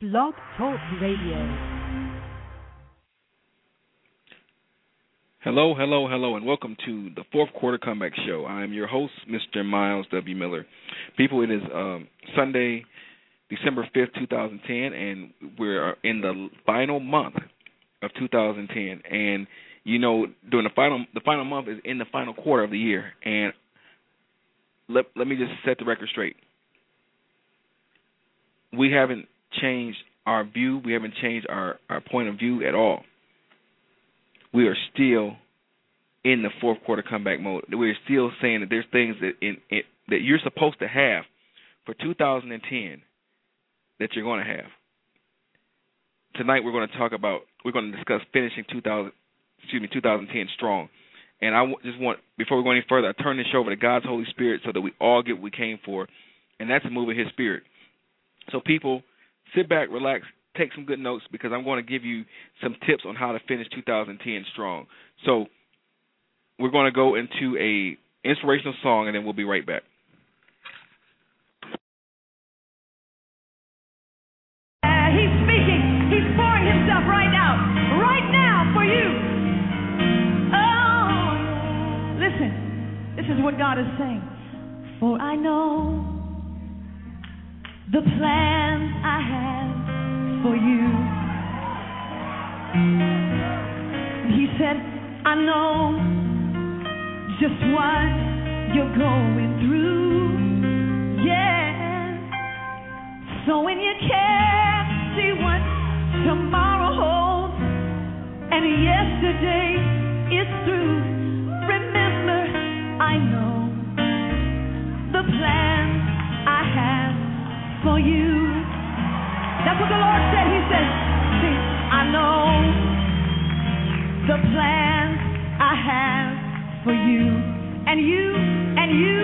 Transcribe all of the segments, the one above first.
Blog Talk Radio. Hello, hello, hello, and welcome to the fourth quarter comeback show. I am your host, Mr. Myles W. Miller. People, it is um, Sunday, December 5th, 2010, and we're in the final month of 2010. And you know, during the final the final month is in the final quarter of the year. And let let me just set the record straight. We haven't changed our view. We haven't changed our our point of view at all. We are still in the fourth quarter comeback mode. We're still saying that there's things that in, in that you're supposed to have for 2010 that you're going to have. Tonight we're going to talk about we're going to discuss finishing 2000 excuse me 2010 strong. And I just want before we go any further, I turn this over to God's Holy Spirit so that we all get what we came for, and that's a move of His Spirit. So people, sit back, relax, take some good notes because I'm going to give you some tips on how to finish 2010 strong. So we're going to go into a inspirational song, and then we'll be right back. He's speaking. He's pouring himself right. Right now for you. Oh, listen. This is what God is saying. For I know the plans I have for you. He said, I know just what you're going through. Yeah. So when you can't see what tomorrow holds and yesterday is through, remember I know the have for you. That's what the Lord said. He said, see, I know the plans I have for you. And you, and you,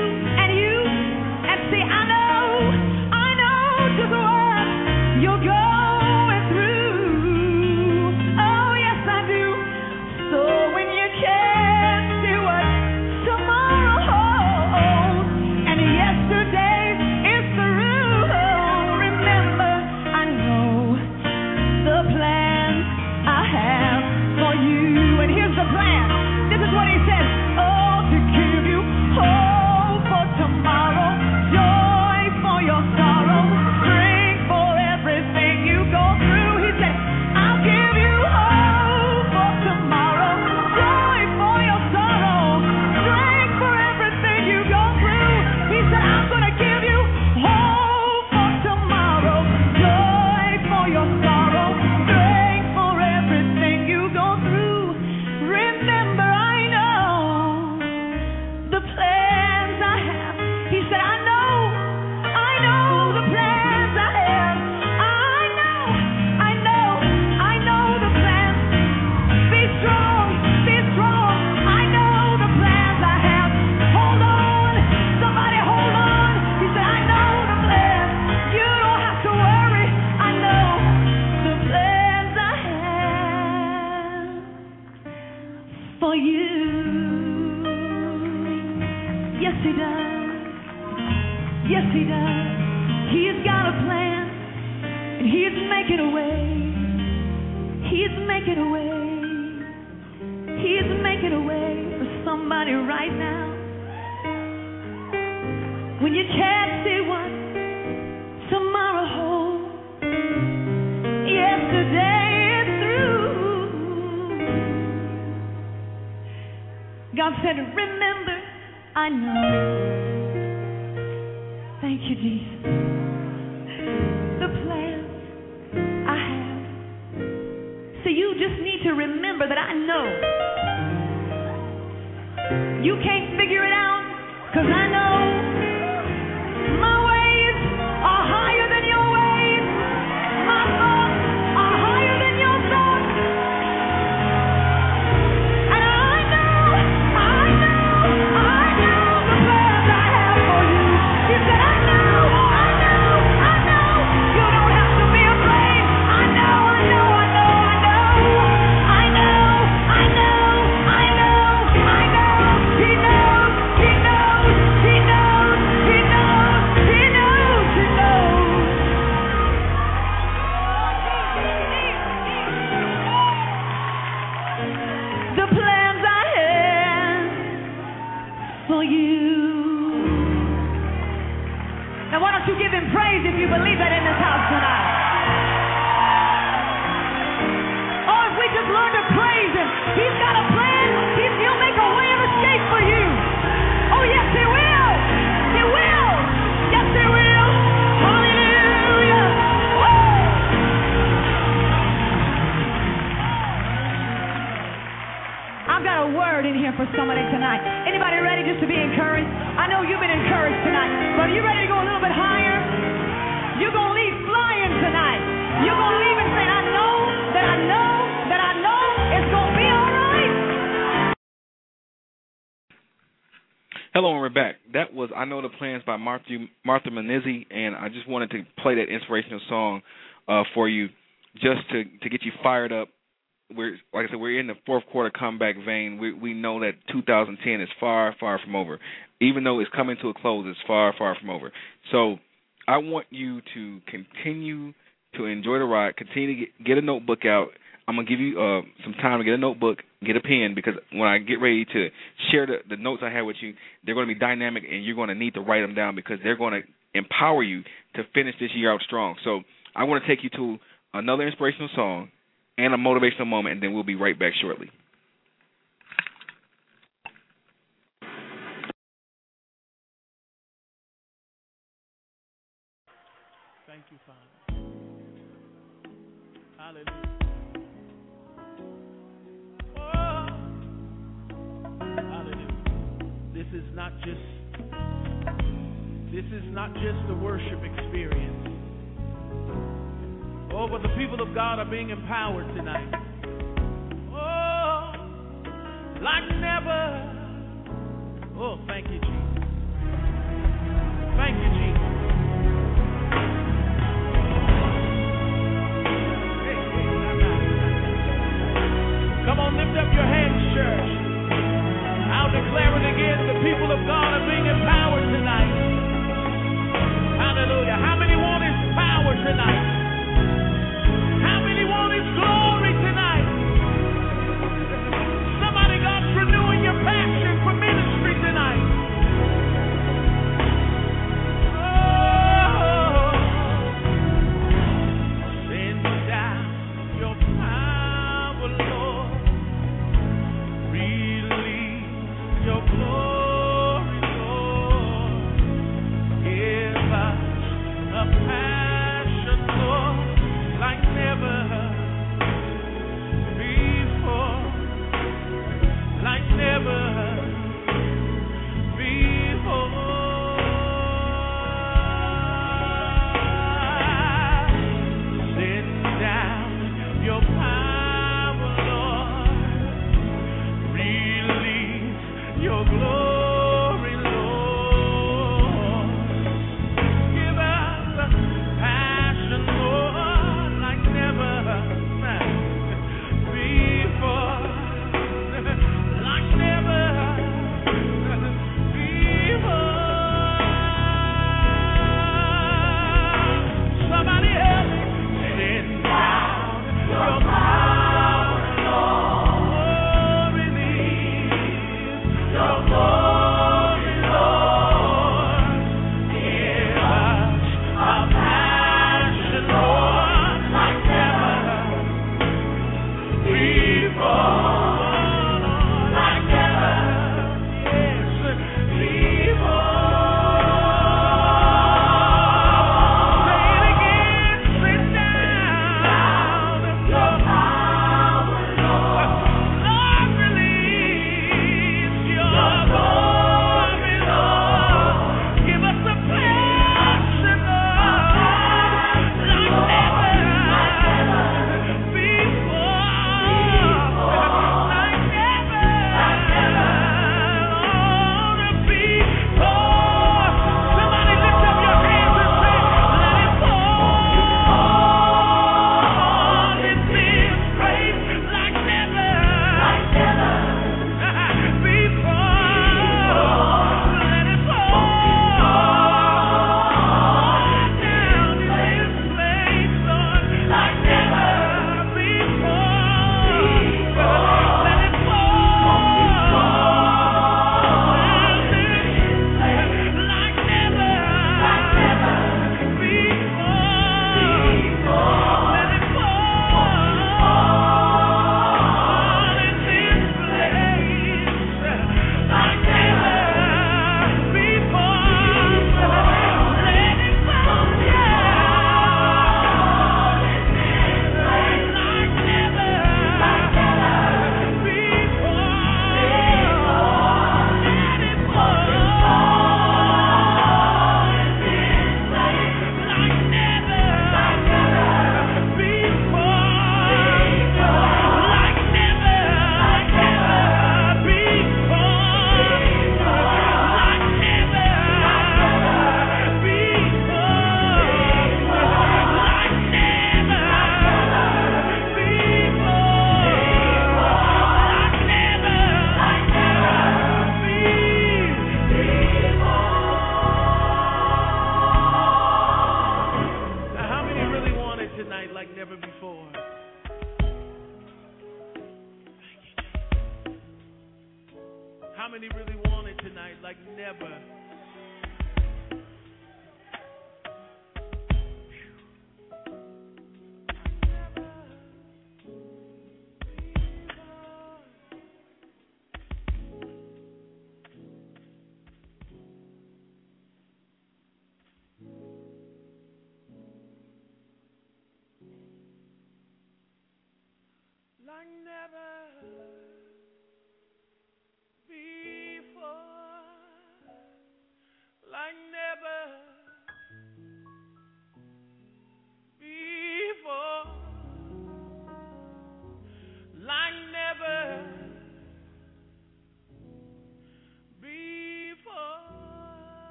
you give him praise if you believe that in this house tonight? Plan for somebody tonight. Anybody ready just to be encouraged? I know you've been encouraged tonight, but are you ready to go a little bit higher? You're going to leave flying tonight. You're going to leave and say, I know that I know that I know it's going to be all right. Hello, and we're back. That was I Know the Plans by Martha, Martha Munizzi, and I just wanted to play that inspirational song uh, for you just to, to get you fired up we're like I said, we're in the fourth quarter comeback vein. We we know that 2010 is far, far from over. Even though it's coming to a close, it's far, far from over. So I want you to continue to enjoy the ride. Continue to get, get a notebook out. I'm gonna give you uh, some time to get a notebook, get a pen, because when I get ready to share the, the notes I have with you, they're to be dynamic, and you're to need to write them down because they're to empower you to finish this year out strong. So I want to take you to another inspirational song and a motivational moment, and then we'll be right back shortly. Thank you, Father. Hallelujah. Oh, hallelujah. This is not just this is not just a worship experience. Oh, but the people of God are being empowered tonight. Oh, like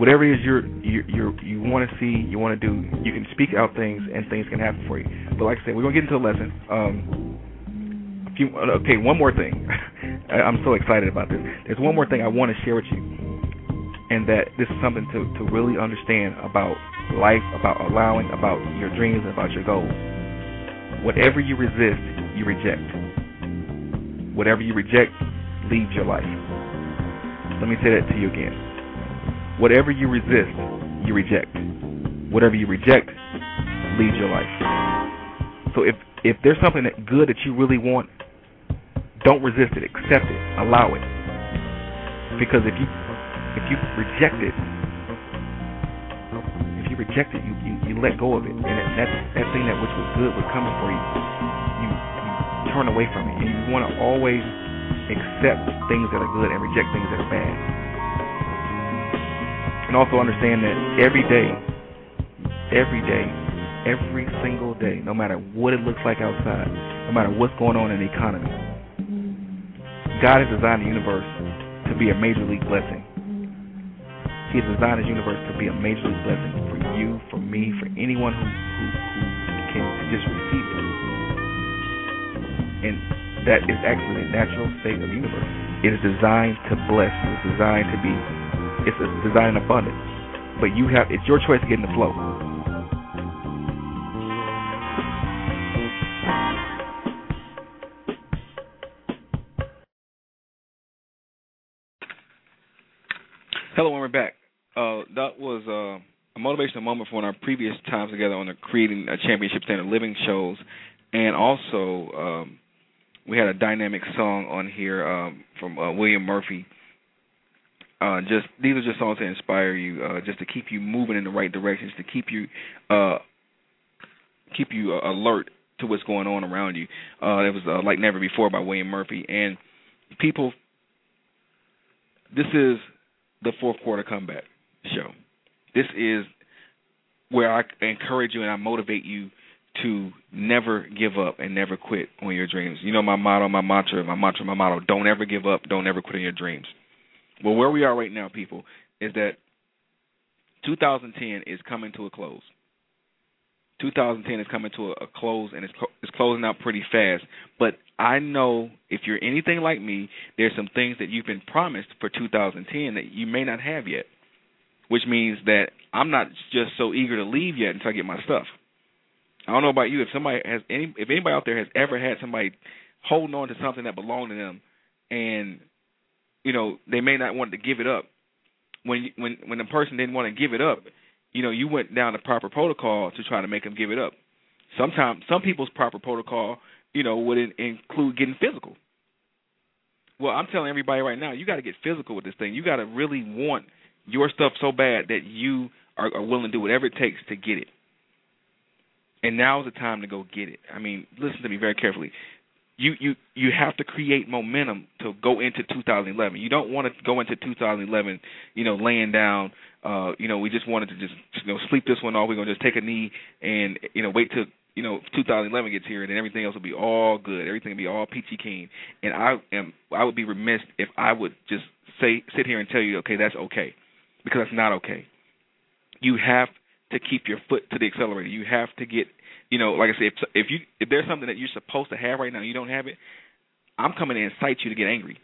whatever it is you're you you you want to see, you want to do, you can speak out things, and things can happen for you. But like I said, we're gonna get into a lesson. Um, a few, okay, one more thing. I'm so excited about this. There's one more thing I want to share with you, and that this is something to to really understand about life, about allowing, about your dreams, about your goals. Whatever you resist, you reject. Whatever you reject leaves your life. Let me say that to you again. Whatever you resist, you reject. Whatever you reject leaves your life. So if if there's something that good that you really want, don't resist it. Accept it. Allow it. Because if you if you reject it, if you reject it, you you, you let go of it, and that that thing that which was good would come for you. You you turn away from it, and you want to always accept things that are good and reject things that are bad and also understand that every day, every day, every single day, no matter what it looks like outside, no matter what's going on in the economy, God has designed the universe to be a major league blessing. He has designed his universe to be a major league blessing for you, for me, for anyone who, who, who can just receive it. And that is actually the natural state of the universe. It is designed to bless you. It's designed to be it's a design in abundance. But you have it's your choice to get in the flow. Hello, and we're back. Uh, that was uh, a motivational moment from our previous times together on the creating a championship standard living shows, and also um, we had a dynamic song on here um, from uh, William Murphy uh, just these are just songs to inspire you, uh, just to keep you moving in the right directions, to keep you uh, keep you uh, alert to what's going on around you. Uh, it was uh, like never before by William Murphy. And people, this is the fourth quarter comeback show. This is where I encourage you and I motivate you to never give up and never quit on your dreams. You know my motto, my mantra, my mantra, my motto: don't ever give up, don't ever quit on your dreams. Well, where we are right now, people, is that 2010 is coming to a close. 2010 is coming to a, close and it's cl- it's closing out pretty fast. But I know if you're anything like me, there's some things that you've been promised for 2010 that you may not have yet. Which means that I'm not just so eager to leave yet until I get my stuff. I don't know about you. If somebody has any, if anybody out there has ever had somebody holding on to something that belonged to them, and you know they may not want to give it up. When when when the person didn't want to give it up, you know you went down the proper protocol to try to make them give it up. Sometimes some people's proper protocol, you know, would in, include getting physical. Well, I'm telling everybody right now, you got to get physical with this thing. You got to really want your stuff so bad that you are, are willing to do whatever it takes to get it. And now's the time to go get it. I mean, listen to me very carefully you you you have to create momentum to go into 2011. You don't want to go into 2011, you know, laying down. Uh, you know, we just wanted to just you know sleep this one off. We're gonna just take a knee and you know wait till you know 2011 gets here, and then everything else will be all good. Everything will be all peachy keen. And I am I would be remiss if I would just say sit here and tell you, okay, that's okay, because that's not okay. You have to keep your foot to the accelerator. You have to get you know, like I said, if, if you if there's something that you're supposed to have right now, and you don't have it. I'm coming to incite you to get angry.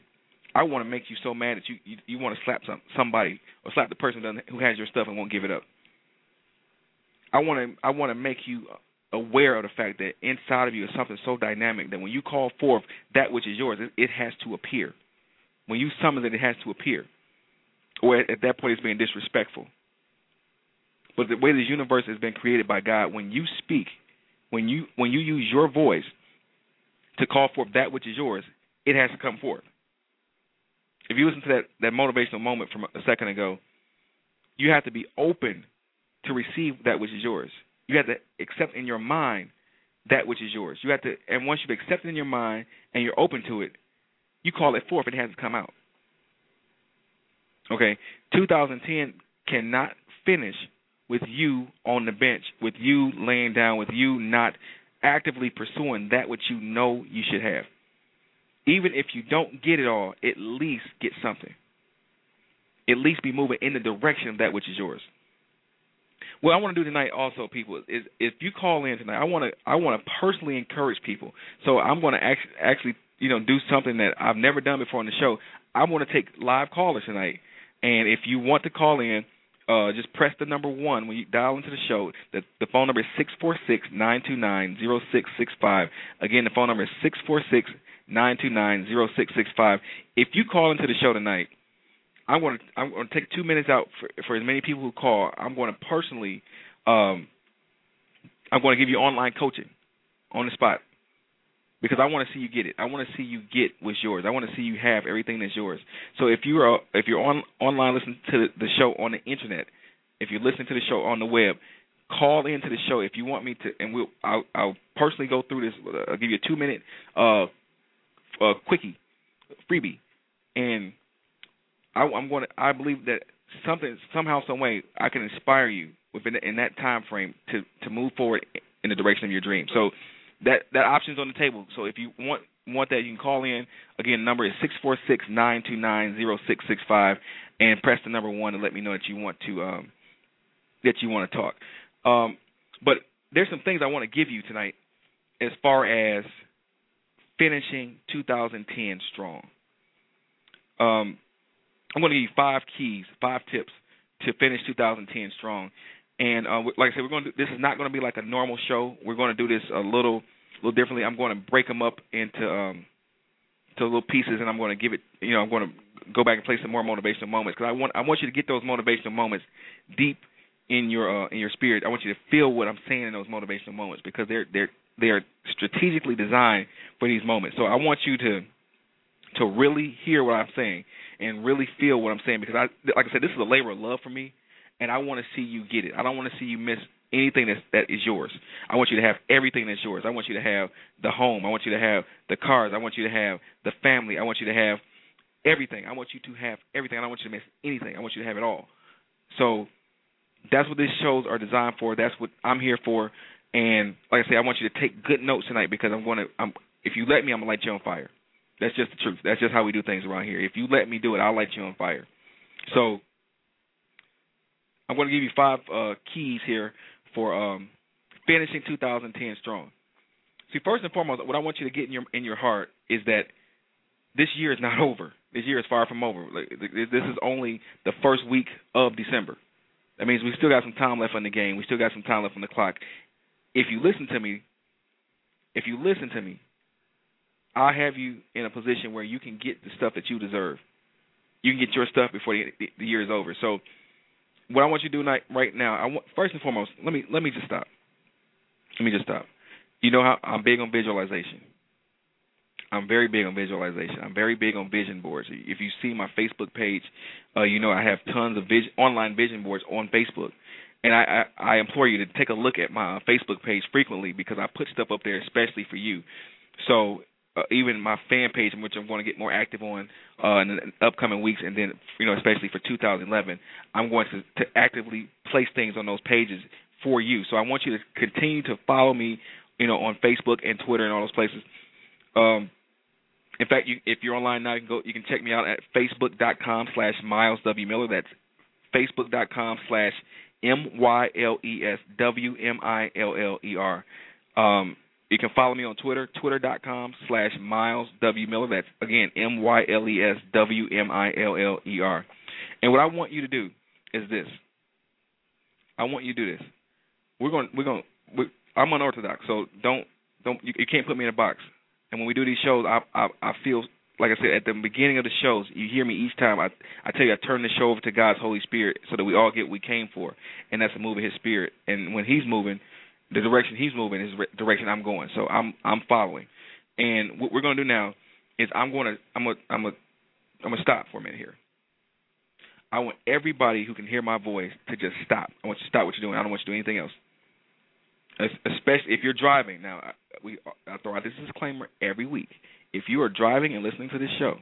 I want to make you so mad that you you, you want to slap some somebody or slap the person who has your stuff and won't give it up. I want to I want to make you aware of the fact that inside of you is something so dynamic that when you call forth that which is yours, it, it has to appear. When you summon it, it has to appear. Or at, at that point, it's being disrespectful. But the way this universe has been created by God, when you speak, when you when you use your voice to call forth that which is yours, it has to come forth. If you listen to that that motivational moment from a second ago, you have to be open to receive that which is yours. You have to accept in your mind that which is yours. You have to, and once you've accepted in your mind and you're open to it, you call it forth. It has to come out. Okay, 2010 cannot finish with you on the bench, with you laying down, with you not actively pursuing that which you know you should have. Even if you don't get it all, at least get something. At least be moving in the direction of that which is yours. What I want to do tonight, also, people, is if you call in tonight, I want to I want to personally encourage people. So I'm going to actually, actually, you know, do something that I've never done before on the show. I want to take live callers tonight, and if you want to call in, uh, just press the number one when you dial into the show. The, the phone number is six four six nine two nine zero six six five. Again, the phone number is six four six nine two nine zero six six five. If you call into the show tonight, I'm going to I'm going to take two minutes out for, for as many people who call. I'm going to personally, um, I'm going to give you online coaching on the spot because I want to see you get it. I want to see you get what's yours. I want to see you have everything that's yours. So if you are if you're on online listening to the show on the internet, if you're listening to the show on the web, call into the show if you want me to, and we'll I'll, I'll personally go through this. I'll give you a two minute uh, uh quickie freebie, and I, I'm going to I believe that something somehow some way I can inspire you within in that time frame to to move forward in the direction of your dream. So that that option's on the table. So if you want want that, you can call in. Again, number is six four six nine two nine zero six six five, and press the number one to let me know that you want to um, that you want to talk. Um, but there's some things I want to give you tonight as far as finishing 2010 strong. Um, I'm going to give you five keys, five tips to finish 2010 strong. And uh, like I said, we're going to. Do, this is not going to be like a normal show. We're going to do this a little, little differently. I'm going to break them up into um, to little pieces, and I'm going to give it. You know, I'm going to go back and play some more motivational moments because I want I want you to get those motivational moments deep in your uh, in your spirit. I want you to feel what I'm saying in those motivational moments because they're they're they're strategically designed for these moments. So I want you to to really hear what I'm saying and really feel what I'm saying because I like I said this is a labor of love for me and I want to see you get it. I don't want to see you miss anything that's, that is yours. I want you to have everything that's yours. I want you to have the home. I want you to have the cars. I want you to have the family. I want you to have everything. I want you to have everything. I don't want you to miss anything. I want you to have it all. So that's what these shows are designed for. That's what I'm here for. And like I say, I want you to take good notes tonight because I'm going to. I'm, if you let me, I'm gonna light you on fire. That's just the truth. That's just how we do things around here. If you let me do it, I'll light you on fire. So I'm going to give you five uh, keys here for um, finishing 2010 strong. See, first and foremost, what I want you to get in your in your heart is that this year is not over. This year is far from over. This is only the first week of December. That means we still got some time left on the game. We still got some time left on the clock. If you listen to me, if you listen to me, I have you in a position where you can get the stuff that you deserve. You can get your stuff before the, the, the year is over. So, what I want you to do right now, I want, first and foremost, let me let me just stop. Let me just stop. You know how I'm big on visualization. I'm very big on visualization. I'm very big on vision boards. If you see my Facebook page, uh, you know I have tons of vision, online vision boards on Facebook, and I, I, I implore you to take a look at my Facebook page frequently because I put stuff up there especially for you. So uh, even my fan page, which I'm going to get more active on uh, in the upcoming weeks, and then you know especially for 2011, I'm going to, to actively place things on those pages for you. So I want you to continue to follow me, you know, on Facebook and Twitter and all those places. Um, in fact, you, if you're online now, you can go. You can check me out at facebook.com slash Myles W Miller. That's facebook.com slash M Y L E S W M I L L E R. Um, you can follow me on Twitter, twitter.com slash Myles W. Miller. That's, again, M Y L E S W M I L L E R. And what I want you to do is this. I want you to do this. We're going, we're going, we're, I'm unorthodox, so don't, don't, you, you can't put me in a box. And when we do these shows, I, I, I feel, like I said, at the beginning of the shows, you hear me each time. I, I tell you, I turn the show over to God's Holy Spirit so that we all get what we came for, and that's a move of His Spirit. And when He's moving, the direction he's moving is the direction I'm going. So I'm I'm following. And what we're going to do now is I'm going to I'm going to I'm going to I'm going to stop for a minute here. I want everybody who can hear my voice to just stop. I want you to stop what you're doing. I don't want you to do anything else. Especially if you're driving. Now, we I throw out this disclaimer every week. If you are driving and listening to this show,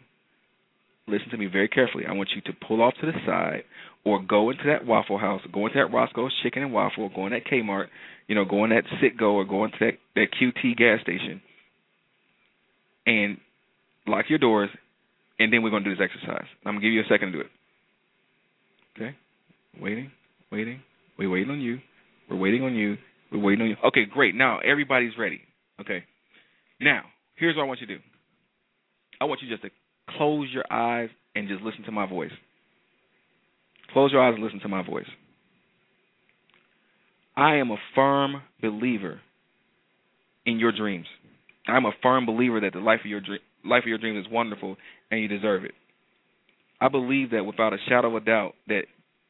listen to me very carefully. I want you to pull off to the side or go into that Waffle House, go into that Roscoe's Chicken and Waffle, go in that Kmart, you know, go in that Citgo or go into that, that QT gas station and lock your doors, and then we're going to do this exercise. I'm going to give you a second to do it. Okay? Waiting, waiting. We're waiting on you. We're waiting on you. We're waiting on you. Okay, great. Now everybody's ready. Okay. Now, here's what I want you to do. I want you just to close your eyes and just listen to my voice. Close your eyes and listen to my voice. I am a firm believer in your dreams. I'm a firm believer that the life of your dream, life of your dreams is wonderful and you deserve it. I believe that without a shadow of a doubt that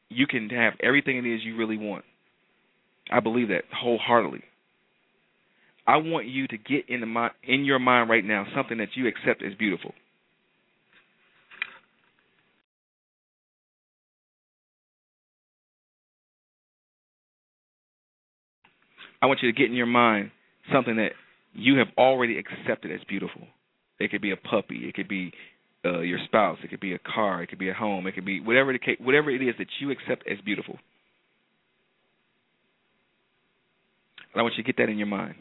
you can have everything it is you really want. I believe that wholeheartedly. I want you to get in the mind, in your mind right now something that you accept as beautiful. I want you to get in your mind something that you have already accepted as beautiful. It could be a puppy, it could be uh, your spouse, it could be a car, it could be a home, it could be whatever case, whatever it is that you accept as beautiful. And I want you to get that in your mind.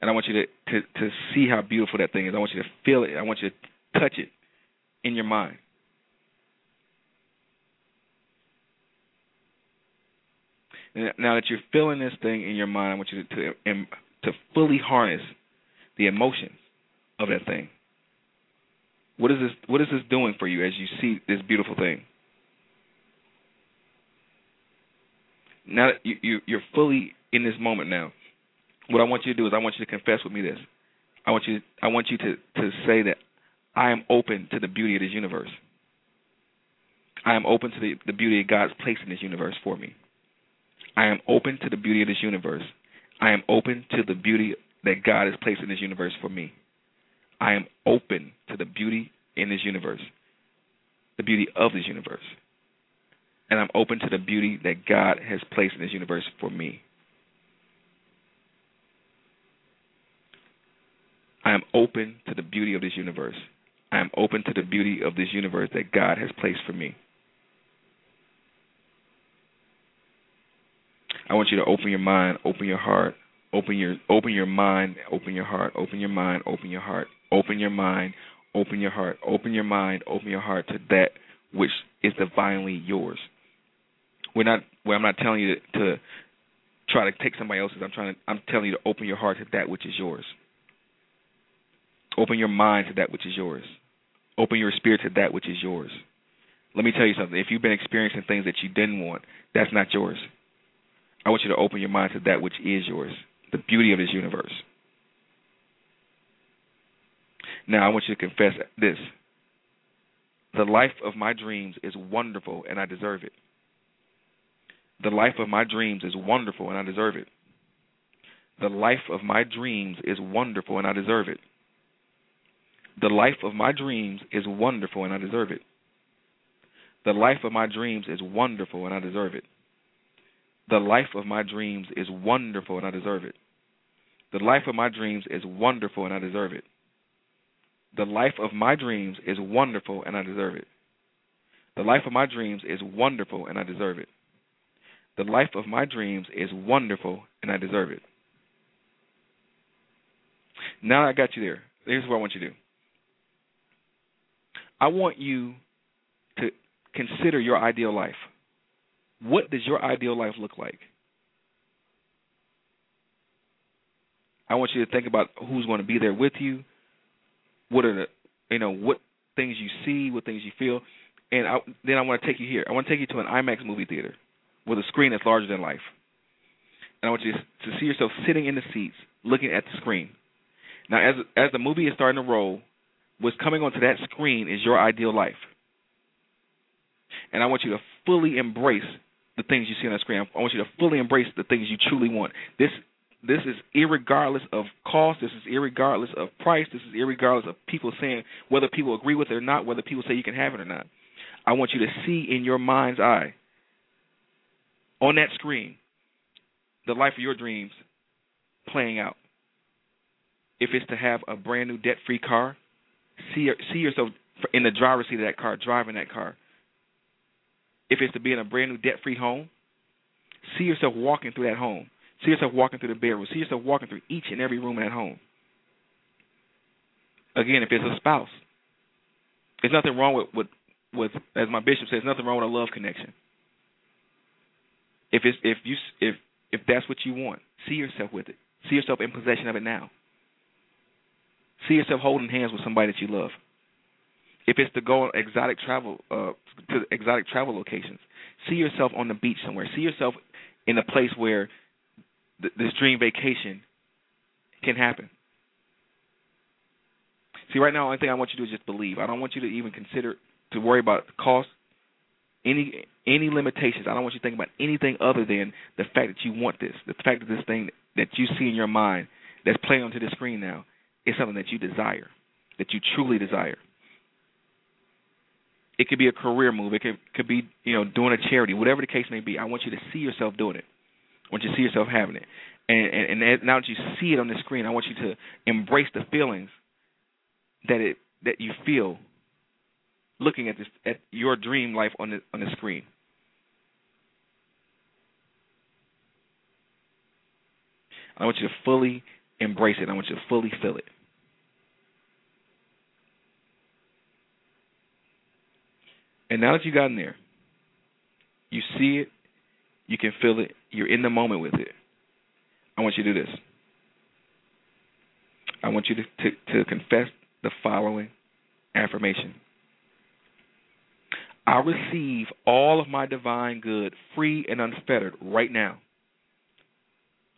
And I want you to, to to see how beautiful that thing is. I want you to feel it. I want you to touch it in your mind. Now that you're feeling this thing in your mind, I want you to to, to fully harness the emotions of that thing. What is this? What is this doing for you as you see this beautiful thing? Now that you, you you're fully in this moment now, what I want you to do is I want you to confess with me this. I want you I want you to to say that I am open to the beauty of this universe. I am open to the, the beauty of God's placed in this universe for me. I am open to the beauty of this universe. I am open to the beauty that God has placed in this universe for me. I am open to the beauty in this universe, the beauty of this universe. And I'm open to the beauty that God has placed in this universe for me. I am open to the beauty of this universe. I am open to the beauty of this universe that God has placed for me. I want you to open your mind, open your heart, open your open your mind, open your heart, open your mind, open your heart, open your mind, open your heart, open your mind, open your heart to that which is divinely yours. We're not well, I'm not telling you to, to try to take somebody else's. I'm trying to I'm telling you to open your heart to that which is yours. Open your mind to that which is yours. Open your spirit to that which is yours. Let me tell you something. If you've been experiencing things that you didn't want, that's not yours. I want you to open your mind to that which is yours, the beauty of this universe. Now, I want you to confess this. The life of my dreams is wonderful, and I deserve it. The life of my dreams is wonderful, and I deserve it. The life of my dreams is wonderful, and I deserve it. The life of my dreams is wonderful, and I deserve it. The life of my dreams is wonderful, and I deserve it. The life of my dreams is wonderful, and I deserve it. The life of my dreams is wonderful, and I deserve it. The life of my dreams is wonderful, and I deserve it. The life of my dreams is wonderful, and I deserve it. The life of my dreams is wonderful, and I deserve it. Now I got you there. Here's what I want you to do. I want you to consider your ideal life. What does your ideal life look like? I want you to think about who's going to be there with you. What are the, you know, what things you see, what things you feel, and I, then I want to take you here. I want to take you to an IMAX movie theater with a screen that's larger than life. And I want you to, see yourself sitting in the seats, looking at the screen. Now, as as the movie is starting to roll, what's coming onto that screen is your ideal life. And I want you to fully embrace the things you see on the screen. I want you to fully embrace the things you truly want. This this is irregardless of cost. This is irregardless of price. This is irregardless of people saying whether people agree with it or not, whether people say you can have it or not. I want you to see in your mind's eye on that screen the life of your dreams playing out. If it's to have a brand new debt free car, see see yourself in the driver's seat of that car, driving that car. If it's to be in a brand new debt free home, see yourself walking through that home. See yourself walking through the bedroom. See yourself walking through each and every room in that home. Again, if it's a spouse, there's nothing wrong with, with, with as my bishop says, nothing wrong with a love connection. If it's if you if if that's what you want, see yourself with it. See yourself in possession of it now. See yourself holding hands with somebody that you love. If it's to go on exotic travel uh, to exotic travel locations, see yourself on the beach somewhere. See yourself in a place where th- this dream vacation can happen. See, right now, the only thing I want you to do is just believe. I don't want you to even consider to worry about cost, any any limitations. I don't want you to think about anything other than the fact that you want this, the fact that this thing that you see in your mind that's playing onto the screen now is something that you desire, that you truly desire. It could be a career move. It could could be you know doing a charity, whatever the case may be. I want you to see yourself doing it. I want you to see yourself having it, and and, and now that you see it on the screen, I want you to embrace the feelings that it that you feel looking at this at your dream life on the on the screen. I want you to fully embrace it. I want you to fully feel it. And now that you've gotten there, you see it, you can feel it, you're in the moment with it. I want you to do this. I want you to, to, to confess the following affirmation. I receive all of my divine good free and unfettered right now.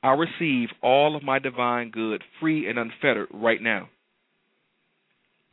I receive all of my divine good free and unfettered right now.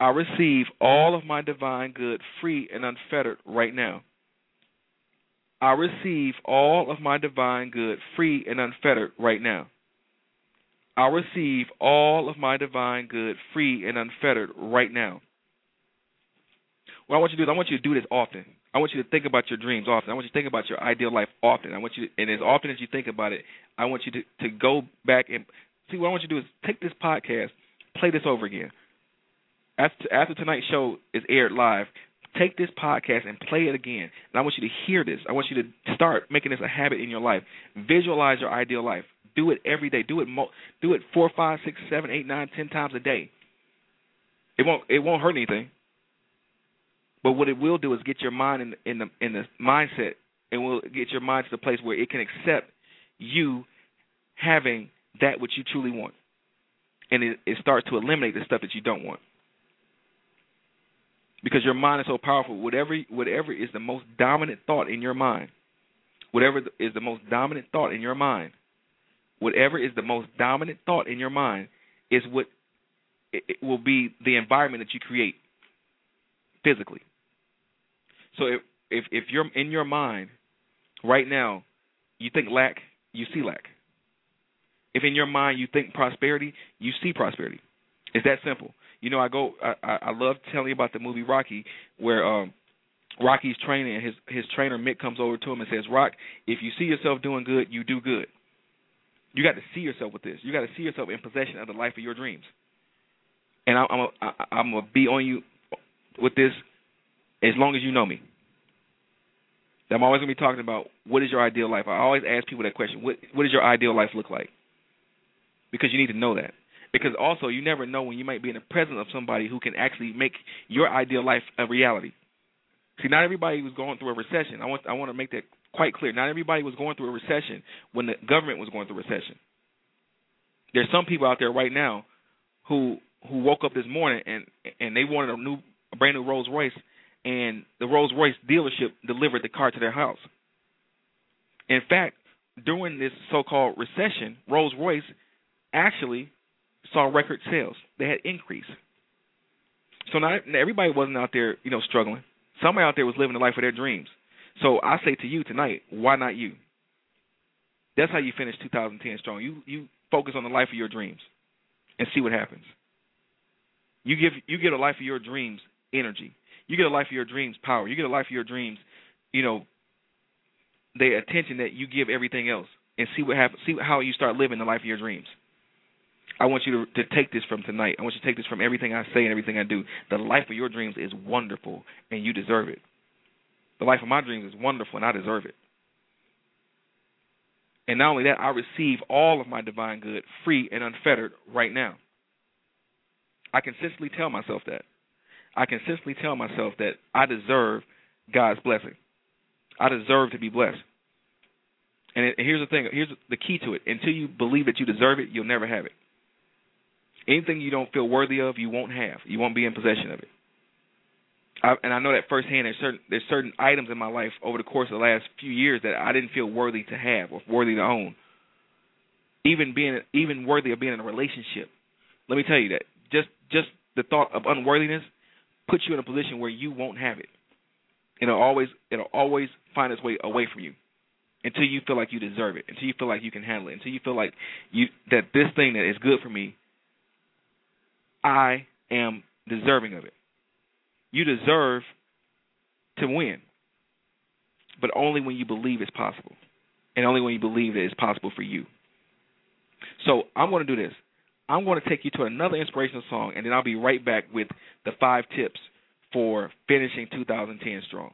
I receive all of my divine good free and unfettered right now. I receive all of my divine good free and unfettered right now. I'll receive all of my divine good free and unfettered right now. What I want you to do is I want you to do this often. I want you to think about your dreams often. I want you to think about your ideal life often. I want you to, and as often as you think about it, I want you to, to go back and see what I want you to do is take this podcast, play this over again. After after tonight's show is aired live, take this podcast and play it again. And I want you to hear this. I want you to start making this a habit in your life. Visualize your ideal life. Do it every day. Do it mo- do it four, five, six, seven, eight, nine, ten times a day. It won't it won't hurt anything. But what it will do is get your mind in, in the in the mindset, and will get your mind to the place where it can accept you having that which you truly want, and it, it starts to eliminate the stuff that you don't want. Because your mind is so powerful, whatever whatever is the most dominant thought in your mind, whatever is the most dominant thought in your mind, whatever is the most dominant thought in your mind is what it, will be the environment that you create physically. So if if if you're in your mind right now, you think lack, you see lack. If in your mind you think prosperity, you see prosperity. It's that simple. You know, I go. I I love telling you about the movie Rocky, where um Rocky's training, and his his trainer Mick comes over to him and says, "Rock, if you see yourself doing good, you do good. You got to see yourself with this. You got to see yourself in possession of the life of your dreams." And I, I'm I'm gonna be on you with this as long as you know me. I'm always gonna be talking about what is your ideal life. I always ask people that question: what what does your ideal life look like? Because you need to know that. Because also you never know when you might be in the presence of somebody who can actually make your ideal life a reality. See, not everybody was going through a recession. I want I want to make that quite clear. Not everybody was going through a recession when the government was going through a recession. There's some people out there right now who who woke up this morning and and they wanted a new a brand new Rolls Royce and the Rolls Royce dealership delivered the car to their house. In fact, during this so-called recession, Rolls Royce actually saw record sales. They had increase. So not everybody wasn't out there, you know, struggling. Somebody out there was living the life of their dreams. So I say to you tonight, why not you? That's how you finish 2010 strong. You you focus on the life of your dreams and see what happens. You give you get a life of your dreams energy. You get a life of your dreams power. You get a life of your dreams, you know, the attention that you give everything else, and see what happens. See how you start living the life of your dreams. I want you to, to take this from tonight. I want you to take this from everything I say and everything I do. The life of your dreams is wonderful, and you deserve it. The life of my dreams is wonderful, and I deserve it. And not only that, I receive all of my divine good free and unfettered right now. I consistently tell myself that. I consistently tell myself that I deserve God's blessing. I deserve to be blessed. And, here's the thing. Here's the key to it. Until you believe that you deserve it, you'll never have it. Anything you don't feel worthy of, you won't have. You won't be in possession of it. I, and I know that firsthand. There's certain there's certain items in my life over the course of the last few years that I didn't feel worthy to have or worthy to own. Even being even worthy of being in a relationship. Let me tell you that just just the thought of unworthiness puts you in a position where you won't have it. It'll always it'll always find its way away from you until you feel like you deserve it, until you feel like you can handle it, until you feel like you that this thing that is good for me, I am deserving of it. You deserve to win, but only when you believe it's possible, and only when you believe that it's possible for you. So I'm going to do this. I'm going to take you to another inspirational song, and then I'll be right back with the five tips for finishing 2010 strong.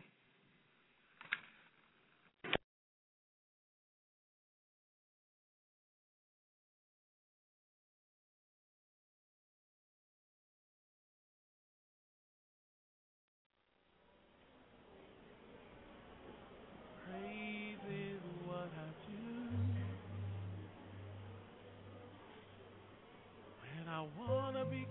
Will praise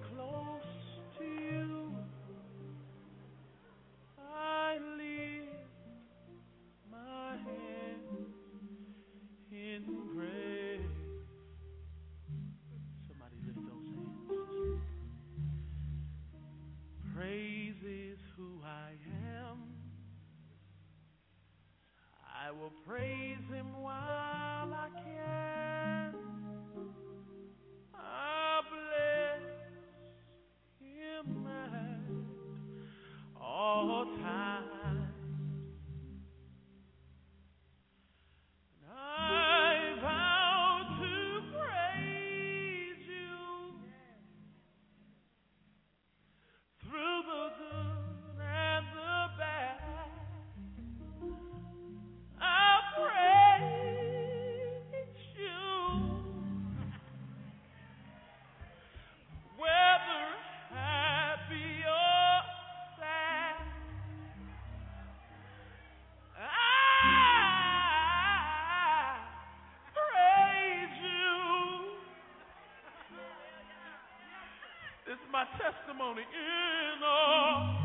testimony in all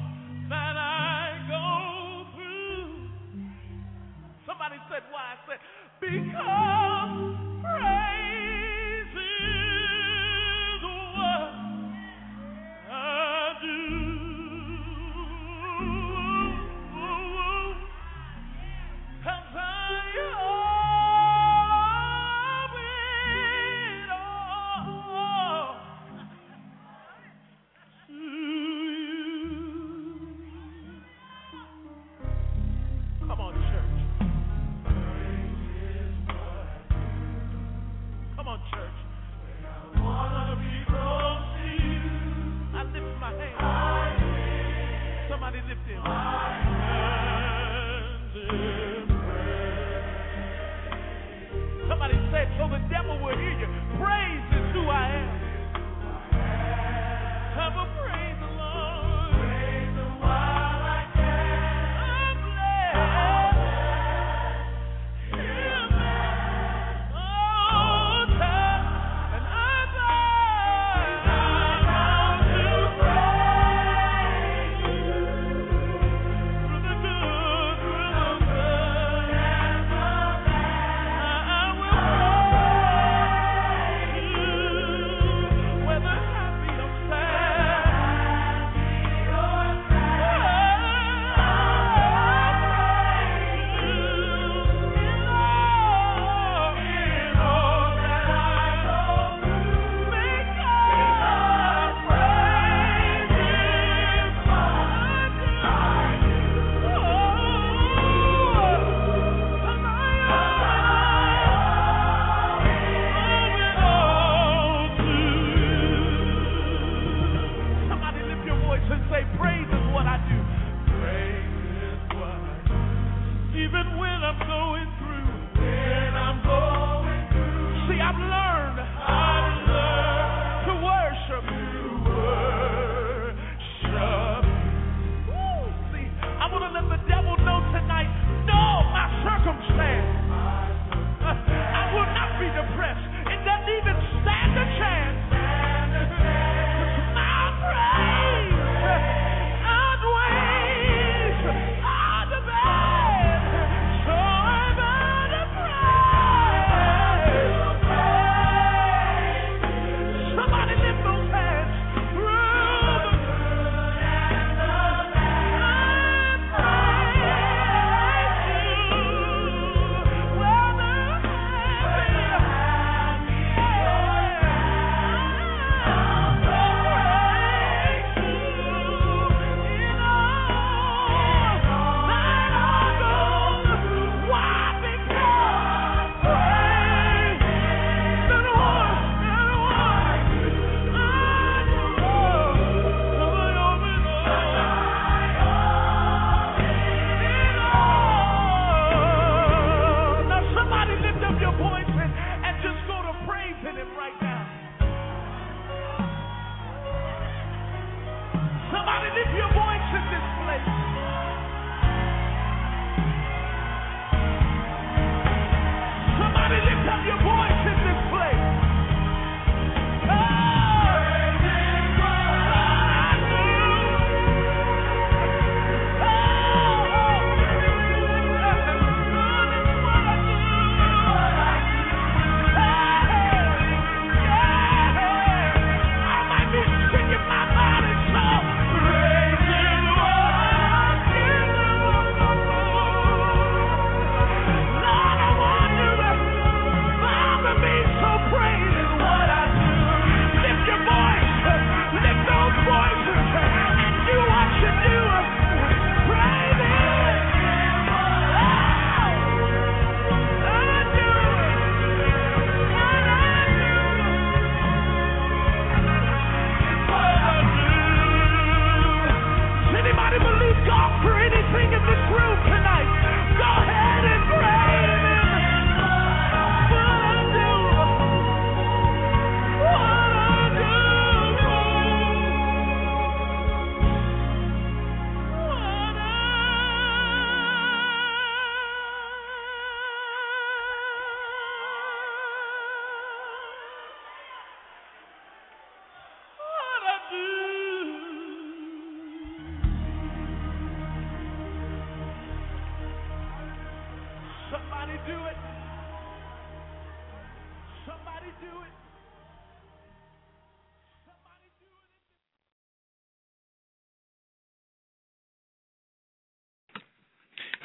that I go through. Somebody said, Why? I said, Because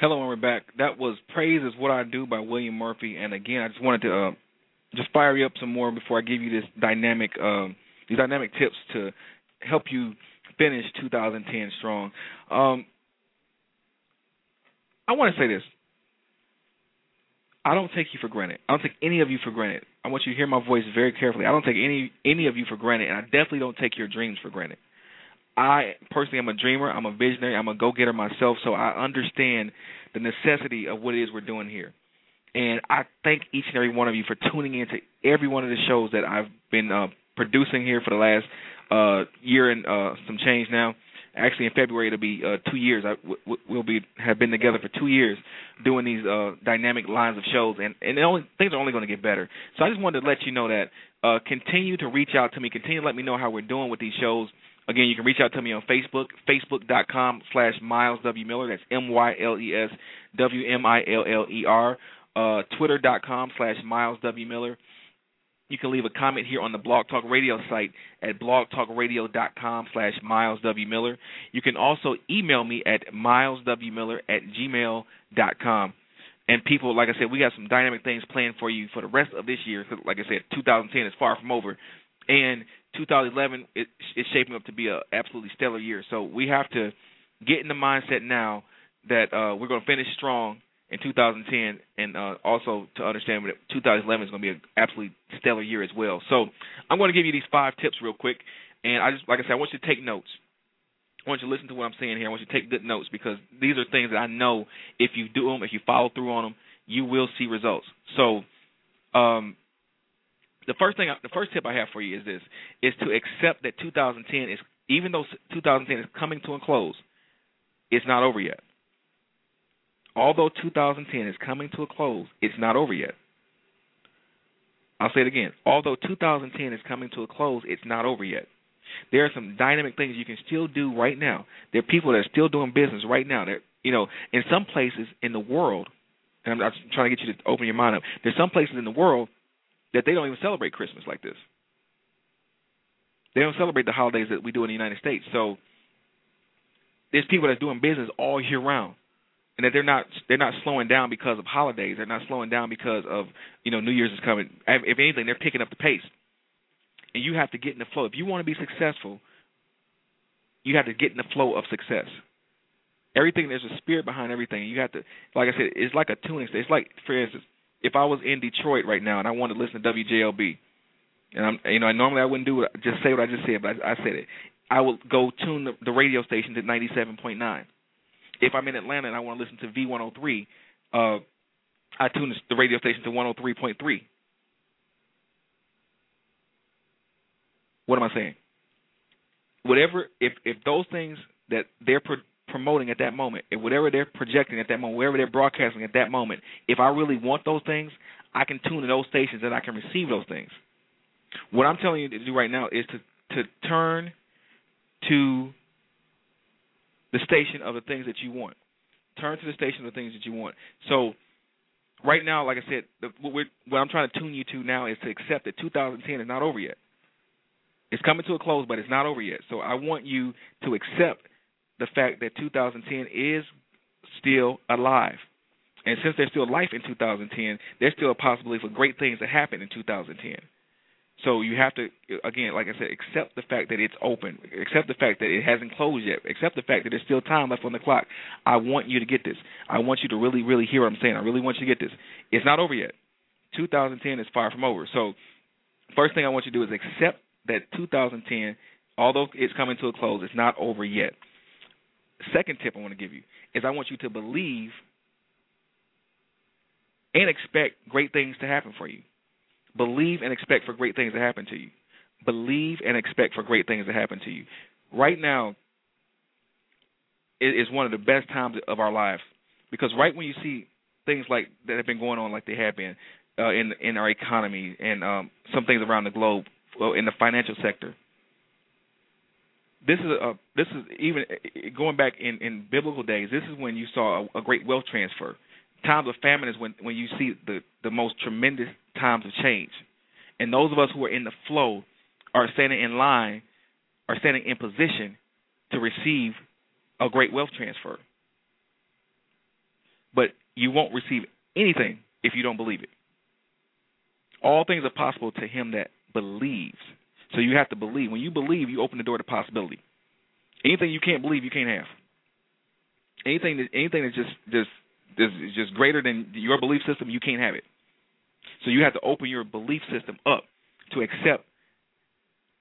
Hello, and we're back. That was "Praise Is What I Do" by William Murphy. And again, I just wanted to uh, just fire you up some more before I give you this dynamic, um, these dynamic tips to help you finish 2010 strong. Um, I want to say this. I don't take you for granted. I don't take any of you for granted. I want you to hear my voice very carefully. I don't take any any of you for granted, and I definitely don't take your dreams for granted. I personally am a dreamer. I'm a visionary. I'm a go-getter myself, so I understand the necessity of what it is we're doing here. And I thank each and every one of you for tuning in to every one of the shows that I've been uh, producing here for the last uh, year and uh, some change now. Actually, in February it'll be uh, two years. I, we'll be have been together for two years doing these uh, dynamic lines of shows, and and only, things are only going to get better. So I just wanted to let you know that uh, continue to reach out to me. Continue to let me know how we're doing with these shows. Again, you can reach out to me on Facebook, facebook.com slash Myles W. Miller. That's M-Y-L-E-S W-M-I-L-L-E-R. Uh, Twitter.com slash Myles W. Miller. You can leave a comment here on the Blog Talk Radio site at blogtalkradio.com slash Myles W. Miller. You can also email me at myleswmiller at gmail.com. And people, like I said, we got some dynamic things planned for you for the rest of this year. Like I said, 2010 is far from over. And 2011 it, it's shaping up to be an absolutely stellar year. So we have to get in the mindset now that uh, we're going to finish strong in 2010, and uh, also to understand that 2011 is going to be an absolutely stellar year as well. So I'm going to give you these five tips real quick, and I just like I said, I want you to take notes. I want you to listen to what I'm saying here. I want you to take good notes because these are things that I know if you do them, if you follow through on them, you will see results. So, um, the first thing, the first tip I have for you is this: is to accept that 2010 is, even though 2010 is coming to a close, it's not over yet. Although 2010 is coming to a close, it's not over yet. I'll say it again. Although 2010 is coming to a close, it's not over yet. There are some dynamic things you can still do right now. There are people that are still doing business right now. That you know, in some places in the world, and I'm, I'm trying to get you to open your mind up. There's some places in the world that they don't even celebrate Christmas like this. They don't celebrate the holidays that we do in the United States. So there's people that's doing business all year round and that they're not they're not slowing down because of holidays. They're not slowing down because of you know New Year's is coming. If anything, they're picking up the pace. And you have to get in the flow. If you want to be successful, you have to get in the flow of success. Everything there's a spirit behind everything. You have to, like I said, it's like a tuning. It's like, for instance, if I was in Detroit right now and I wanted to listen to WJLB, and I'm, you know, normally I wouldn't do it, just say what I just said, but I, I said it. I would go tune the, the radio station to 97.9 if I'm in Atlanta and I want to listen to V103, uh, I tune the radio station to 103.3. What am I saying? Whatever, if if those things that they're promoting at that moment, if whatever they're projecting at that moment, wherever they're broadcasting at that moment, if I really want those things, I can tune to those stations and I can receive those things. What I'm telling you to do right now is to to turn to the station of the things that you want. Turn to the station of the things that you want. So, right now, like I said, the, what, what I'm trying to tune you to now is to accept that 2010 is not over yet. It's coming to a close, but it's not over yet. So I want you to accept the fact that 2010 is still alive. And since there's still life in 2010, there's still a possibility for great things to happen in 2010. So you have to, again, like I said, accept the fact that it's open. Accept the fact that it hasn't closed yet. Accept the fact that there's still time left on the clock. I want you to get this. I want you to really, really hear what I'm saying. I really want you to get this. It's not over yet. 2010 is far from over. So, first thing I want you to do is accept that 2010, although it's coming to a close, it's not over yet. Second tip I want to give you is I want you to believe and expect great things to happen for you. Believe and expect for great things to happen to you. Believe and expect for great things to happen to you. Right now is one of the best times of our lives because right when you see things like that have been going on, like they have been uh, in in our economy and um, some things around the globe in the financial sector. This is a this is even going back in in biblical days. This is when you saw a, a great wealth transfer Times of famine is when when you see the the most tremendous times of change, and those of us who are in the flow are standing in line, are standing in position to receive a great wealth transfer. But you won't receive anything if you don't believe it. All things are possible to him that believes. So you have to believe. When you believe, you open the door to possibility. Anything you can't believe, you can't have. Anything that anything that's just just is just greater than your belief system, you can't have it. So you have to open your belief system up to accept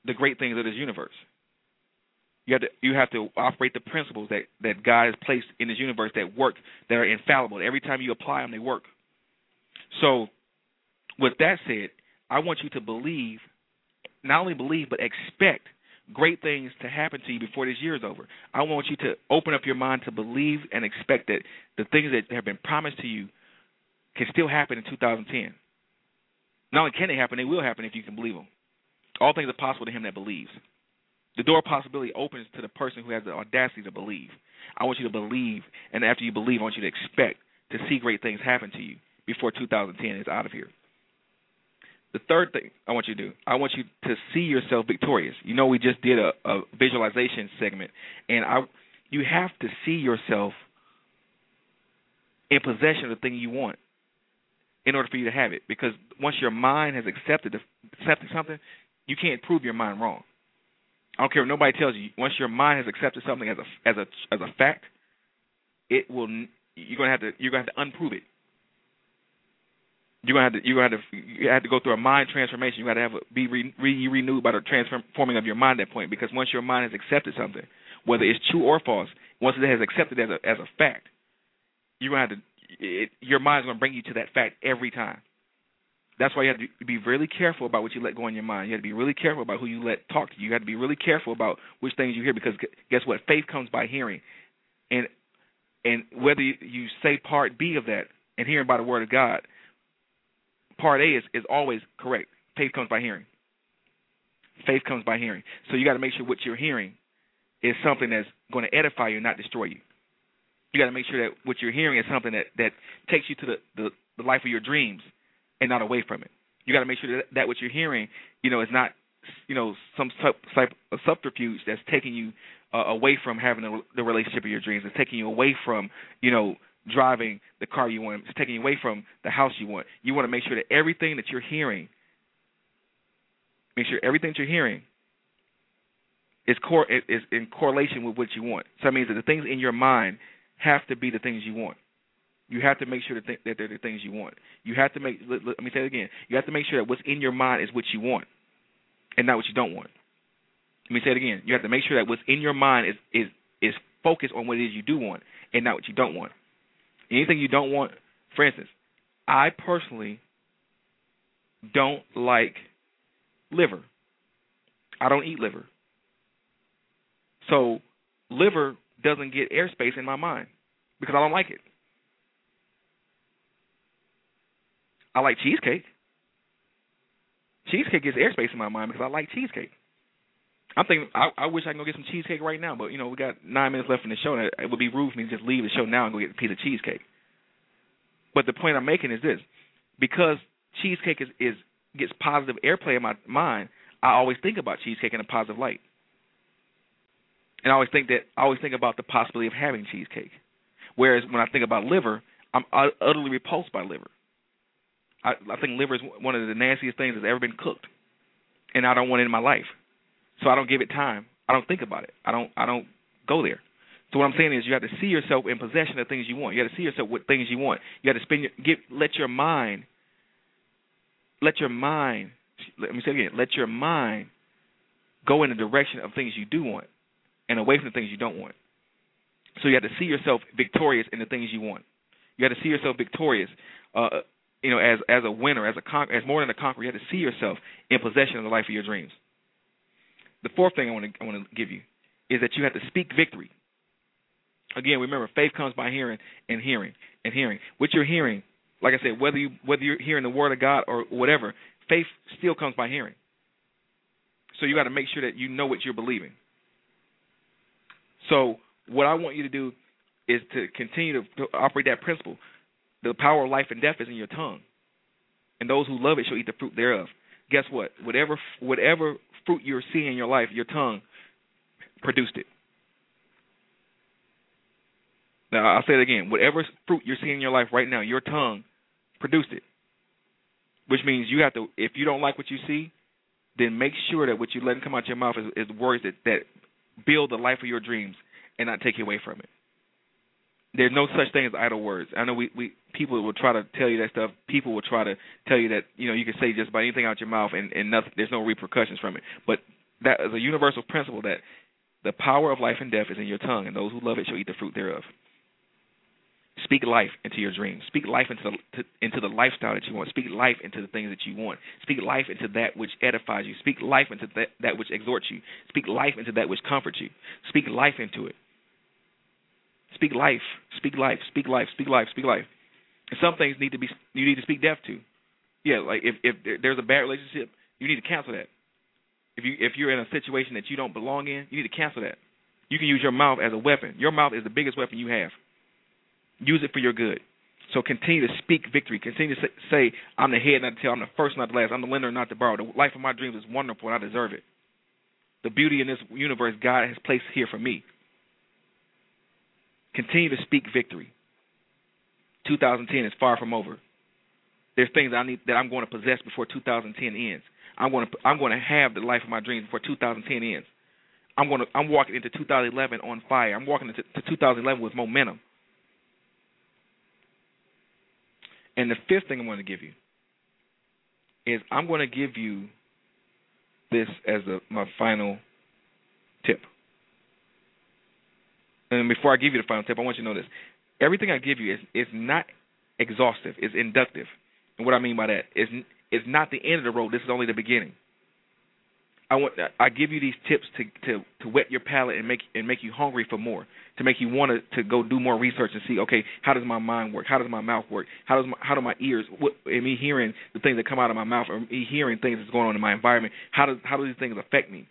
the great things of this universe. You have to you have to operate the principles that that God has placed in this universe that work that are infallible. Every time you apply them, they work. So, with that said, I want you to believe, not only believe but expect great things to happen to you before this year is over. I want you to open up your mind to believe and expect that the things that have been promised to you can still happen in 2010. Not only can they happen, they will happen if you can believe them. All things are possible to him that believes. The door of possibility opens to the person who has the audacity to believe. I want you to believe, and after you believe, I want you to expect to see great things happen to you before 2010 is out of here. The third thing I want you to do, I want you to see yourself victorious. You know, we just did a, a visualization segment, and I, you have to see yourself in possession of the thing you want in order for you to have it. Because once your mind has accepted accepted something, you can't prove your mind wrong. I don't care what nobody tells you. Once your mind has accepted something as a as a as a fact, it will. You're gonna have to you're gonna have to unprove it. You're gonna have to you're gonna have to you have to go through a mind transformation. You got to have a, be re, re, renewed by the transforming of your mind at that point. Because once your mind has accepted something, whether it's true or false, once it has accepted as a as a fact, you're gonna have to. It, your mind's gonna bring you to that fact every time. That's why you have to be really careful about what you let go in your mind. You have to be really careful about who you let talk to you. You have to be really careful about which things you hear because guess what? Faith comes by hearing, and and whether you say part B of that and hearing by the word of God, part A is is always correct. Faith comes by hearing. Faith comes by hearing. So you got to make sure what you're hearing is something that's going to edify you, not destroy you. You got to make sure that what you're hearing is something that that takes you to the the, the life of your dreams and not away from it. You got to make sure that, that what you're hearing, you know, is not, you know, some type of subterfuge that's taking you uh, away from having the, the relationship of your dreams. It's taking you away from, you know, driving the car you want. It's taking you away from the house you want. You want to make sure that everything that you're hearing, make sure everything that you're hearing is cor- is in correlation with what you want. So that means that the things in your mind have to be the things you want. You have to make sure that, th- that they're the things you want. You have to make. Let, let me say it again. You have to make sure that what's in your mind is what you want, and not what you don't want. Let me say it again. You have to make sure that what's in your mind is is is focused on what it is you do want, and not what you don't want. Anything you don't want. For instance, I personally don't like liver. I don't eat liver. So liver doesn't get airspace in my mind because I don't like it. I like cheesecake. Cheesecake gets airspace in my mind because I like cheesecake. I'm thinking I, I wish I can go get some cheesecake right now, but you know we got nine minutes left in the show. And it would be rude for me to just leave the show now and go get a piece of cheesecake. But the point I'm making is this: because cheesecake is, is gets positive airplay in my mind, I always think about cheesecake in a positive light. And I always think that I always think about the possibility of having cheesecake. Whereas when I think about liver, I'm utterly repulsed by liver. I, I think liver is one of the nastiest things that's ever been cooked, and I don't want it in my life. So I don't give it time. I don't think about it. I don't. I don't go there. So what I'm saying is, you have to see yourself in possession of things you want. You have to see yourself with things you want. You have to spend your, get let your mind, let your mind. Let me say again. Let your mind go in the direction of things you do want, and away from the things you don't want. So you have to see yourself victorious in the things you want. You have to see yourself victorious uh, you know, as as a winner, as a con- as more than a conqueror, you have to see yourself in possession of the life of your dreams. The fourth thing I want to I want to give you is that you have to speak victory. Again, remember, faith comes by hearing and hearing and hearing. What you're hearing, like I said, whether you whether you're hearing the word of God or whatever, faith still comes by hearing. So you got to make sure that you know what you're believing. So what I want you to do is to continue to, to operate that principle the power of life and death is in your tongue, and those who love it shall eat the fruit thereof. Guess what? Whatever whatever fruit you're seeing in your life, your tongue produced it. Now I'll say it again. Whatever fruit you're seeing in your life right now, your tongue produced it. Which means you have to if you don't like what you see, then make sure that what you let come out your mouth is, is words that, that build the life of your dreams and not take you away from it. There's no such thing as idle words. I know we, we people will try to tell you that stuff. People will try to tell you that you know you can say just about anything out your mouth and and nothing. There's no repercussions from it. But that is a universal principle that the power of life and death is in your tongue, and those who love it shall eat the fruit thereof. Speak life into your dreams. Speak life into the to, into the lifestyle that you want. Speak life into the things that you want. Speak life into that which edifies you. Speak life into that that which exhorts you. Speak life into that which comforts you. Speak life into it. Speak life. Speak life. Speak life. Speak life. Speak life. Some things need to be you need to speak death to. Yeah, like if if there's a bad relationship, you need to cancel that. If you if you're in a situation that you don't belong in, you need to cancel that. You can use your mouth as a weapon. Your mouth is the biggest weapon you have. Use it for your good. So continue to speak victory. Continue to say, I'm the head, not the tail. I'm the first, not the last. I'm the lender, not the borrower. The life of my dreams is wonderful, and I deserve it. The beauty in this universe God has placed here for me. Continue to speak victory. 2010 is far from over. There's things I need that I'm going to possess before 2010 ends. I'm going to I'm going to have the life of my dreams before 2010 ends. I'm going to I'm walking into 2011 on fire. I'm walking into 2011 with momentum. And the fifth thing I'm going to give you is I'm going to give you this as a, my final tip. And before I give you the final tip, I want you to know this. Everything I give you is is not exhaustive. It's inductive. And what I mean by that is it's not the end of the road. This is only the beginning. I want I give you these tips to to to whet your palate and make and make you hungry for more, to make you want to to go do more research and see okay how does my mind work, how does my mouth work, how does my, how do my ears, what, and me hearing the things that come out of my mouth, or me hearing things that's going on in my environment, how does how do these things affect me?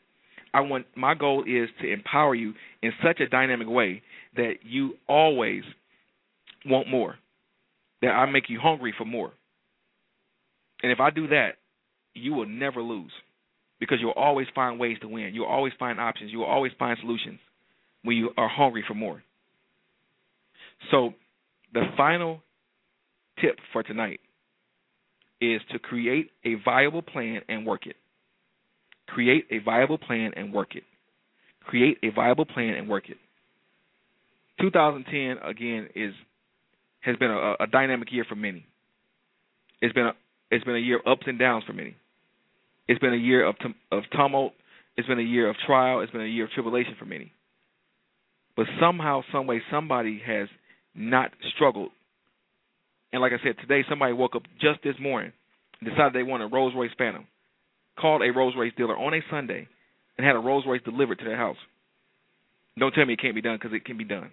I want my goal is to empower you in such a dynamic way that you always want more, that I make you hungry for more, and if I do that, you will never lose because you'll always find ways to win. You'll always find options. You'll always find solutions when you are hungry for more. So, the final tip for tonight is to create a viable plan and work it. Create a viable plan and work it. Create a viable plan and work it. 2010 again is has been a, a dynamic year for many. It's been a it's been a year of ups and downs for many. It's been a year of of tumult. It's been a year of trial. It's been a year of tribulation for many. But somehow, some way, somebody has not struggled. And like I said, today somebody woke up just this morning decided they want a Rolls Royce Phantom, called a Rolls Royce dealer on a Sunday, and had a Rolls Royce delivered to their house. Don't tell me it can't be done because it can be done.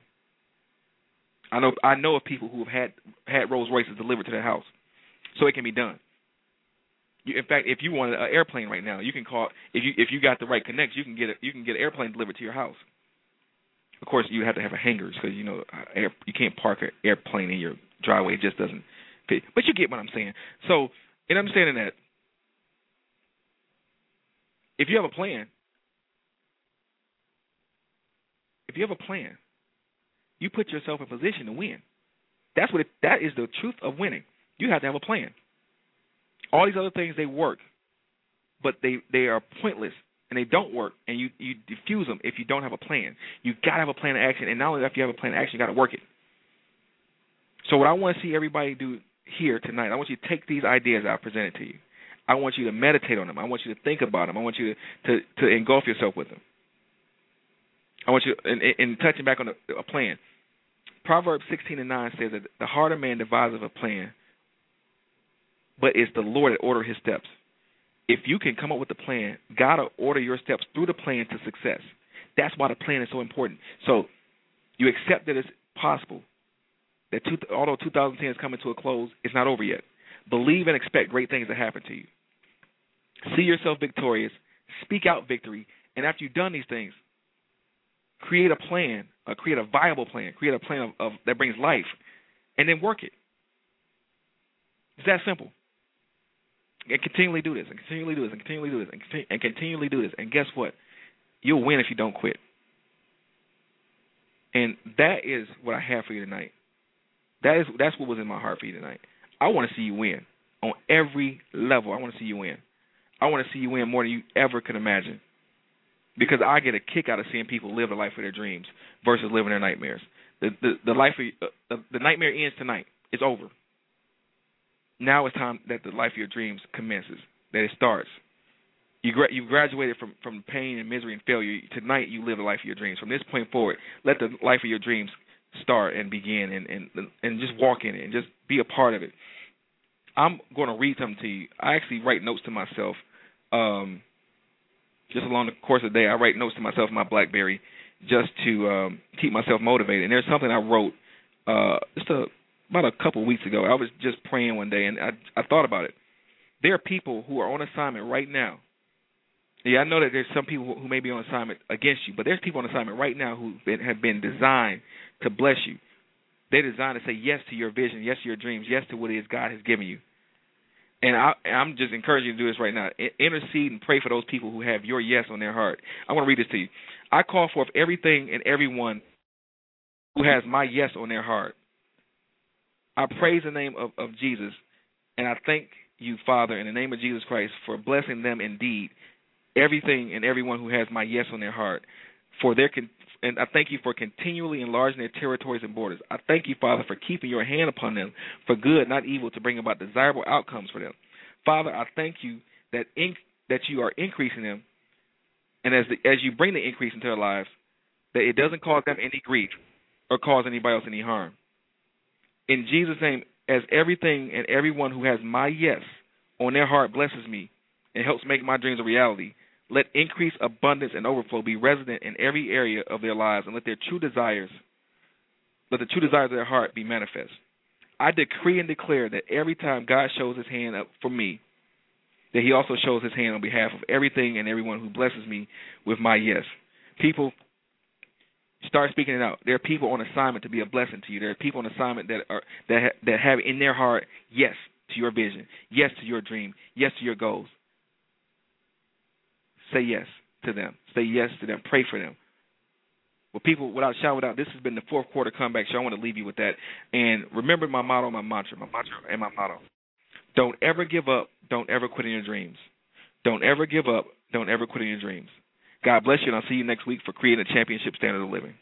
I know I know of people who have had had Rolls Royces delivered to their house, so it can be done. You, in fact, if you want an airplane right now, you can call. If you if you got the right connects, you can get it. You can get an airplane delivered to your house. Of course, you have to have a hangars because you know uh, air, you can't park an airplane in your driveway. It just doesn't fit. But you get what I'm saying. So, in understanding that, if you have a plan, if you have a plan, you put yourself in position to win. That's what it, that is the truth of winning. You have to have a plan. All these other things they work, but they they are pointless and they don't work, and you you diffuse them if you don't have a plan. You gotta have a plan of action, and not only if you have a plan of action, you gotta work it. So what I want to see everybody do here tonight, I want you to take these ideas I've presented to you. I want you to meditate on them. I want you to think about them. I want you to to, to engulf yourself with them. I want you, in, in touching back on a plan. Proverbs 16 and 9 says that the heart of man devises a plan, but it's the Lord that order his steps. If you can come up with a plan, God will order your steps through the plan to success. That's why the plan is so important. So you accept that it's possible that two, although 2010 is coming to a close, it's not over yet. Believe and expect great things to happen to you. See yourself victorious. Speak out victory. And after you've done these things, create a plan, uh, create a viable plan, create a plan of, of that brings life, and then work it. It's that simple. And continually do this, and continually do this, and continually do this, and, continu- and continually do this. And guess what? You'll win if you don't quit. And that is what I have for you tonight. That is that's what was in my heart for you tonight. I want to see you win on every level. I want to see you win. I want to see you win more than you ever could imagine. Because I get a kick out of seeing people live the life of their dreams versus living their nightmares. The the, the life of uh, the, the nightmare ends tonight. It's over. Now it's time that the life of your dreams commences. That it starts. You gra- you graduated from from pain and misery and failure. Tonight you live the life of your dreams. From this point forward, let the life of your dreams start and begin and and and just walk in it and just be a part of it. I'm going to read something to you. I actually write notes to myself. Um, just along the course of the day, I write notes to myself in my BlackBerry just to um, keep myself motivated. And there's something I wrote uh, just a, about a couple weeks ago. I was just praying one day, and I I thought about it. There are people who are on assignment right now. Yeah, I know that there's some people who may be on assignment against you, but there's people on assignment right now who have been designed to bless you. They're designed to say yes to your vision, yes to your dreams, yes to what it is God has given you. And I, I'm just encouraging you to do this right now. Intercede and pray for those people who have your yes on their heart. I want to read this to you. I call forth everything and everyone who has my yes on their heart. I praise the name of, of Jesus, and I thank you, Father, in the name of Jesus Christ, for blessing them indeed, everything and everyone who has my yes on their heart, for their con- and I thank you for continually enlarging their territories and borders. I thank you, Father, for keeping your hand upon them for good, not evil, to bring about desirable outcomes for them. Father, I thank you that in, that you are increasing them, and as the, as you bring the increase into their lives, that it doesn't cause them any grief or cause anybody else any harm. In Jesus' name, as everything and everyone who has my yes on their heart blesses me and helps make my dreams a reality, let increased abundance and overflow be resident in every area of their lives, and let their true desires, let the true desires of their heart be manifest. I decree and declare that every time God shows His hand up for me, that He also shows His hand on behalf of everything and everyone who blesses me with my yes. People, start speaking it out. There are people on assignment to be a blessing to you. There are people on assignment that are that ha- that have in their heart yes to your vision, yes to your dream, yes to your goals. Say yes to them. Say yes to them. Pray for them. Well, people, without shout out, this has been the fourth quarter comeback show. I want to leave you with that. And remember my motto, my mantra, my mantra, and my motto. Don't ever give up. Don't ever quit in your dreams. Don't ever give up. Don't ever quit in your dreams. God bless you, and I'll see you next week for creating a championship standard of living.